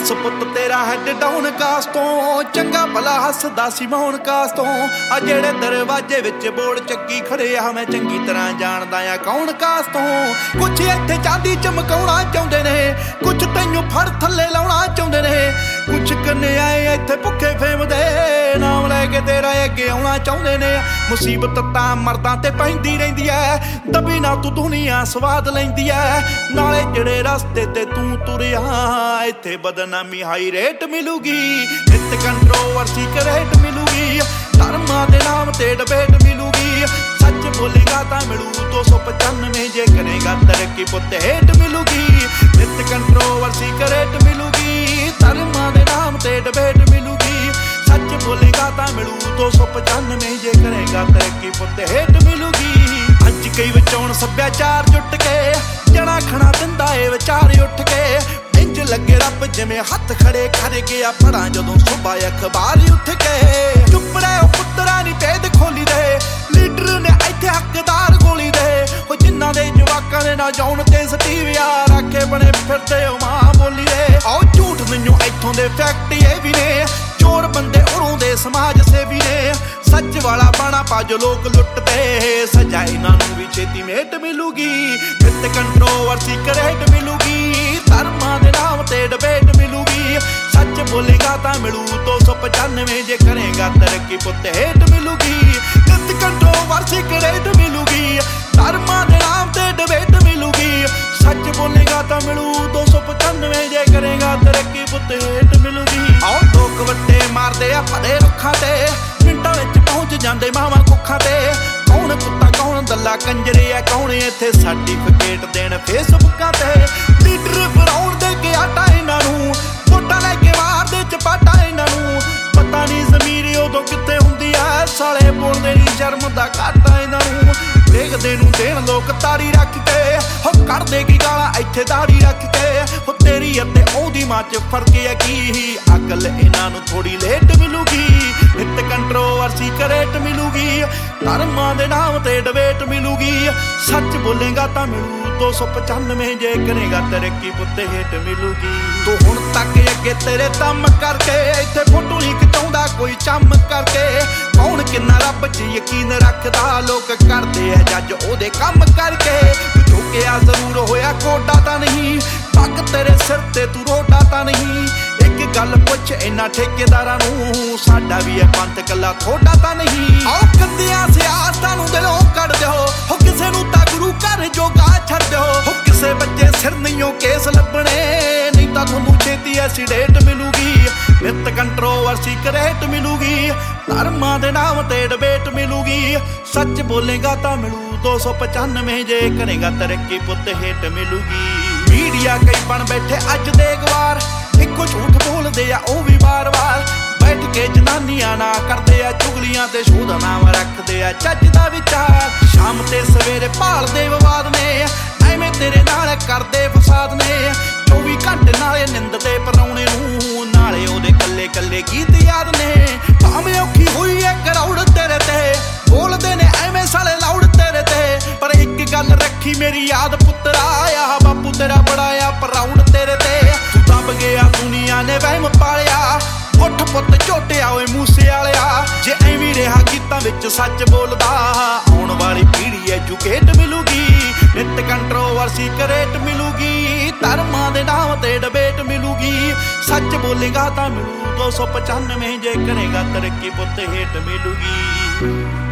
ਬਸ ਪੁੱਤ ਤੇਰਾ head down ਕਾਸ ਤੋਂ ਚੰਗਾ ਭਲਾ ਹੱਸਦਾ ਸੀ ਮੌਣ ਕਾਸ ਤੋਂ ਆ ਜਿਹੜੇ ਦਰਵਾਜ਼ੇ ਵਿੱਚ ਬੋੜ ਚੱਕੀ ਖੜੇ ਆ, ਮੈਂ ਚੰਗੀ ਤਰ੍ਹਾਂ ਜਾਣਦਾ ਆ ਕੌਣ ਕਾਸ ਤੋਂ ਕੁਛ ਇੱਥੇ ਚਾਂਦੀ ਚਮਕਾਉਣਾ ਚਾਹੁੰਦੇ ਨੇ, ਕੁਛ ਤੈਨੂੰ ਫੜ ਥੱਲੇ ਲਾਉਣਾ ਚਾਹੁੰਦੇ ਨੇ। ਕੁਛ ਕੰਨੇ ਆਏ ਇੱਥੇ ਭੁੱਖੇ ਫੇਮ ਦੇ ਨਾਮ ਲੈ ਕੇ ਤੇਰਾ ਅੱਗੇ ਆਉਣਾ ਚਾਹੁੰਦੇ ਨੇ। ਮੁਸੀਬਤ ਤਾਂ ਮਰਦਾਂ ਤੇ ਪੈਂਦੀ ਰਹਿੰਦੀ ਐ। ਦਬੀ ਨਾ ਤੂੰ ਦੁਨੀਆ, ਸਵਾਦ ਲੈਂਦੀ ਐ। ਨਾਲੇ ਜਿਹੜੇ ਰਸਤੇ ਤੇ ਤੂੰ ਤੁਰਿਆ, ਇੱਥੇ ਬਦਨਾਮੀ ਹਾਈ ਰੇਟ ਮਿਲੂਗੀ। ਨਿਤ ਕੰਟਰੋਵਰਸੀ ਕਰੇਟ ਮਿਲੂਗੀ। ਧਰਮਾਂ ਦੇ ਨਾਮ ਤੇ ਡਿਬੇਟ ਮਿਲੂਗੀ। ਸੱਚ ਬੋਲੇਗਾ ਤਾਂ ਮਿਲੂ 295 ਜੇ ਕਰੇਗਾ ਤਰੱਕੀ ਪੁੱਤ ਹੇਟ ਮਿਲੂਗੀ, ਨਿਤ ਕੰਟਰੋਵਰਸੀ ਕਰੇਟ ਮਿਲੂਗੀ। ਸੱਚ ਬੋਲੇਗਾ ਤਾਂ ਮਿਲੂ 295 ਜੇ ਕਰੇਗਾ ਤਰੱਕੀ ਪੁੱਤ ਹੇਟ ਮਿਲੂਗੀ। ਅੱਜ ਕਈ ਵਿਚੋਂ ਸੱਭਿਆਚਾਰ ਜੁੱਟ ਕੇ, ਜਣਾ ਖਣਾ ਦਿੰਦਾ ਏ ਵਿਚਾਰ ਉੱਠ ਕੇ। ਇੰਜ ਲੱਗੇ ਰੱਬ ਜਿਵੇਂ ਹੱਥ ਖੜੇ ਕਰ ਗਿਆ ਪੜਾਂ ਜਦੋਂ ਸੁਬਾ ਅਖਬਾਰ ਉੱਠ ਕੇ। ਚੁੱਪ ਰਹਿ ਉਹ ਪੁੱਤਰਾ ਨਹੀਂ ਭੇਦ ਖੋਲੀ ਦੇ ਲੀਡਰ ਨੇ ਇੱਥੇ ਹੱਕਦਾਰ ਗੋਲੀ ਦੇ ਉਹ ਜਿਨ੍ਹਾਂ ਦੇ ਜਵਾਕਾਂ ਦੇ ਨਾ ਜਾਉਣ ਤੇ ਸਟੀਵਿਆ ਰੱਖੇ ਬਣੇ ਫਿਰਦੇ, ਉਹ ਮਾਂ ਬੋਲੀ ਦੇ ਆਓ ਝੂਠ ਮੈਨੂੰ ਇੱਥੋਂ ਦੇ ਫੈਕਟ ਇਹ ਵੀ ਨੇ। ਚੋਰ ਬੰਦੇ ਉਰੋਂ ਦੇ ਸਮਾਜ ਸੇਵੀ ਨੇ ਸੱਚ ਵਾਲਾ ਬਾਣਾ ਪਾਜ ਲੋਕ ਲੁੱਟਦੇ। ਸਜ਼ਾ ਇਹਨਾਂ ਨੂੰ ਵੀ ਛੇਤੀ ਮੇਟ ਮਿਲੂਗੀ, ਨਿਤ ਕੰਟਰੋਵਰਸੀ ਕਰੇਟ ਮਿਲੂਗੀ, ਧਰਮਾਂ ਦੇ ਨਾਮ ਤੇ ਡਿਬੇਟ ਮਿਲੂਗੀ। ਸੱਚ ਬੋਲੇਗਾ ਤਾਂ ਮਿਲੂ 295 ਜੇ ਕਰੇਗਾ ਤਰੱਕੀ ਪੁੱਤ ਹੇਟ ਮਿਲੂਗੀ। ਨਿਤ ਕੰਟਰੋਵਰਸੀ ਕਰੇਟ ਮਿਲੂਗੀ, ਧਰਮਾਂ ਦੇ ਨਾਮ ਤੇ ਡਿਬੇਟ ਮਿਲੂਗੀ। ਸੱਚ ਬੋਲੇਗਾ ਤਾਂ ਮਿਲੂ 295 ਜੇ ਕਰੇਗਾ ਤਰੱਕੀ ਪੁੱਤ ਹੇਟ ਆ ਭਰੇ ਰੁੱਖਾਂ ਤੇ, ਮਿੰਟਾਂ ਵਿੱਚ ਪਹੁੰਚ ਜਾਂਦੇ ਮਾਵਾਂ ਕੁੱਖਾਂ ਤੇ। ਕੌਣ ਕੁੱਤਾ, ਕੌਣ ਦੱਲਾ, ਕੰਜਰੇ ਆ, ਕੌਣ ਇੱਥੇ ਸਰਟੀਫਿਕੇਟ ਦੇਣ ਫੇਸਬੁੱਕਾਂ ਤੇ। ਲੀਡਰ ਫਰਾਉਣ ਦੇ ਕੇ ਆਟਾ ਇਹਨਾਂ ਨੂੰ, ਵੋਟਾਂ ਲੈ ਕੇ ਮਾਰਦੇ ਚਪਾਟਾ ਇਹਨਾਂ ਨੂੰ। ਪਤਾ ਨਹੀਂ ਜ਼ਮੀਰ ਉਦੋਂ ਕਿੱਥੇ ਹੁੰਦੀ ਆ, ਸਾਲੇ ਬੋਲਦੇ ਨਹੀਂ ਸ਼ਰਮ ਦਾ ਘਾਟਾ ਇਹਨਾਂ ਨੂੰ। ਵੇਖਦੇ ਨੂੰ ਦੇਣ ਲੋਕ ਤਾੜੀ ਰੱਖ ਕੇ ਹੋ ਕਰਦੇ ਕੀ ਗਾਲਾਂ, ਇੱਥੇ ਦਾੜੀ ਰੱਖ ਕੇ। ਹੋ ਤੇਰੀ ਅਤੇ ਉਹਦੀ ਮਾਂ ਚ ਫ਼ਰਕ ਹੈ ਕੀ? ਅਕਲ ਇਹਨਾਂ ਨੂੰ ਥੋੜੀ ਲੇਟ ਮਿਲੂਗੀ। ਨਿਤ ਕੰਟਰੋਵਰਸੀ ਕਰੇਟ ਮਿਲੂਗੀ। ਧਰਮਾਂ ਦੇ ਨਾਮ ਤੇ ਡਿਬੇਟ ਮਿਲੂਗੀ। ਸੱਚ ਬੋਲੇਗਾ ਤਾਂ ਮਿਲੂ। 295 ਜੇ ਕਰੇਗਾ ਤਰੱਕੀ ਪੁੱਤੇ ਹੇਟ ਮਿਲੂਗੀ। ਤੂੰ ਹੁਣ ਤੱਕ ਅੱਗੇ ਤੇਰੇ ਦਮ ਕਰਕੇ, ਇੱਥੇ ਫੋਟੋ ਨਹੀਂ ਖਿਚਾਉਂਦਾ ਕੋਈ ਚੰਮ ਕਰਕੇ। ਕੌਣ ਕਿੰਨਾ ਰੱਬ 'ਚ ਯਕੀਨ ਰੱਖਦਾ? ਲੋਕ ਕਰਦੇ ਐ ਜੱਜ ਉਹਦੇ ਕੰਮ ਕਰਕੇ। ਤੂੰ ਝੁਕਿਆ ਜ਼ਰੂਰ ਹੋਇਆ ਕੋਡਾ ਤਾਂ ਨਹੀਂ। ਪੱਗ ਤੇਰੇ ਸਿਰ ਤੇ ਤੂੰ ਰੋਟਾ ਤਾਂ ਨਹੀਂ। ਇੱਕ ਗੱਲ ਪੁੱਛ ਇਹਨਾਂ ਠੇਕੇਦਾਰਾਂ ਨੂੰ, ਸਾਡਾ ਵੀ ਇਹ ਪੰਥ ਕੱਲਾ ਥੋੜਾ ਤਾਂ ਨਹੀਂ। ਆਓ ਕੰਦਿਆਂ ਸਿਆਸਤਾਂ ਨੂੰ ਦਿਲੋਂ ਕੱਢ ਦਿਓ। ਹੋ ਕਿਸੇ ਨੂੰ ਤਾਂ ਗੁਰੂ ਘਰ ਜੋਗਾ ਛੱਡ ਦਿਓ। ਹੋ ਕਿਸੇ ਬੱਚੇ ਸਿਰ ਨਹੀਂਓ ਕੇਸ ਲੱਭਣੇ। ਨਹੀਂ ਤਾਂ ਤੁਹਾਨੂੰ ਛੇਤੀ ਐਸੀਡੇਟ ਮਿਲੂਗੀ। ਨਿਤ ਕੰਟਰੋਵਰਸੀ ਕਰੇਟ ਮਿਲੂਗੀ, ਧਰਮਾਂ ਦੇ ਨਾਮ ਤੇ ਡਿਬੇਟ ਮਿਲੂਗੀ। ਸੱਚ ਬੋਲੇਗਾ ਤਾਂ ਮਿਲੂ 295 ਜੇ ਕਰੇਗਾ ਤਰੱਕੀ ਪੁੱਤ ਹੇਟ ਮਿਲੂਗੀ। ਮੀਡੀਆ ਕਈ ਬਣ ਬੈਠੇ ਅੱਜ ਦੇ ਗਵਾਰ, ਇੱਕੋ ਝੂਠ ਬੋਲਦੇ ਆ ਉਹ ਵੀ ਵਾਰ-ਵਾਰ। ਬੈਠ ਕੇ ਜਨਾਨੀਆਂ ਨਾ ਕਰਦੇ ਆ, ਚੁਗਲੀਆਂ ਤੇ ਸ਼ੋਧ ਨਾਮ ਰੱਖਦੇ ਆ ਚੱਜ ਦਾ ਵਿਚਾਰ। ਸ਼ਾਮ ਤੇ ਸਵੇਰੇ ਭਾਲਦੇ ਵਿਵਾਦ ਨੇ, ਐਵੇਂ ਤੇਰੇ ਨਾਲ ਕਰਦੇ ਫਸਾਦ ਨੇ। ਕੱਲੇ ਕੱਲੇ ਗੀਤ ਯਾਦ ਨੇ। ਭਾਵੇਂ ਔਖੀ ਹੋਈ ਐ ਕਰਾਉੜ ਤੇਰੇ ਤੇ। ਬੋਲਦੇ ਨੇ ਐਵੇਂ ਸਾਲੇ ਲਾਉੜ ਤੇਰੇ ਤੇ। ਪਰ ਇੱਕ ਗੱਲ ਰੱਖੀ ਮੇਰੀ ਯਾਦ ਪੁੱਤਰਾ ਆ ਬਾਪੂ ਤੇਰਾ ਬੜਾ ਆ ਪਰਾਉੜ ਤੇਰੇ ਤੇ। ਤੂੰ ਦਬ ਗਿਆ ਦੁਨੀਆ ਨੇ ਵਹਿਮ ਪਾਲਿਆ। ਉੱਠ ਪੁੱਤ ਝੋਟਿਆ ਓਏ ਮੂਸੇ ਵਾਲਿਆ। ਜੇ ਐਵੇਂ ਰਿਹਾ ਗੀਤਾਂ ਵਿੱਚ ਸੱਚ ਬੋਲਦਾ, ਆਉਣ ਵਾਲੀ ਪੀੜ੍ਹੀ ਐਜੂਕੇਟ ਮਿਲੂਗੀ। ਨਿਤ ਕੰਟਰੋਵਰਸੀ ਕਰੇਟ ਬੋਲੇਗਾ ਤਾਂ ਮਿਲੂ 295 ਜੇ ਕਰੇਗਾ ਤਰੱਕੀ ਪੁੱਤ ਹੇਟ ਮਿਲੂਗੀ।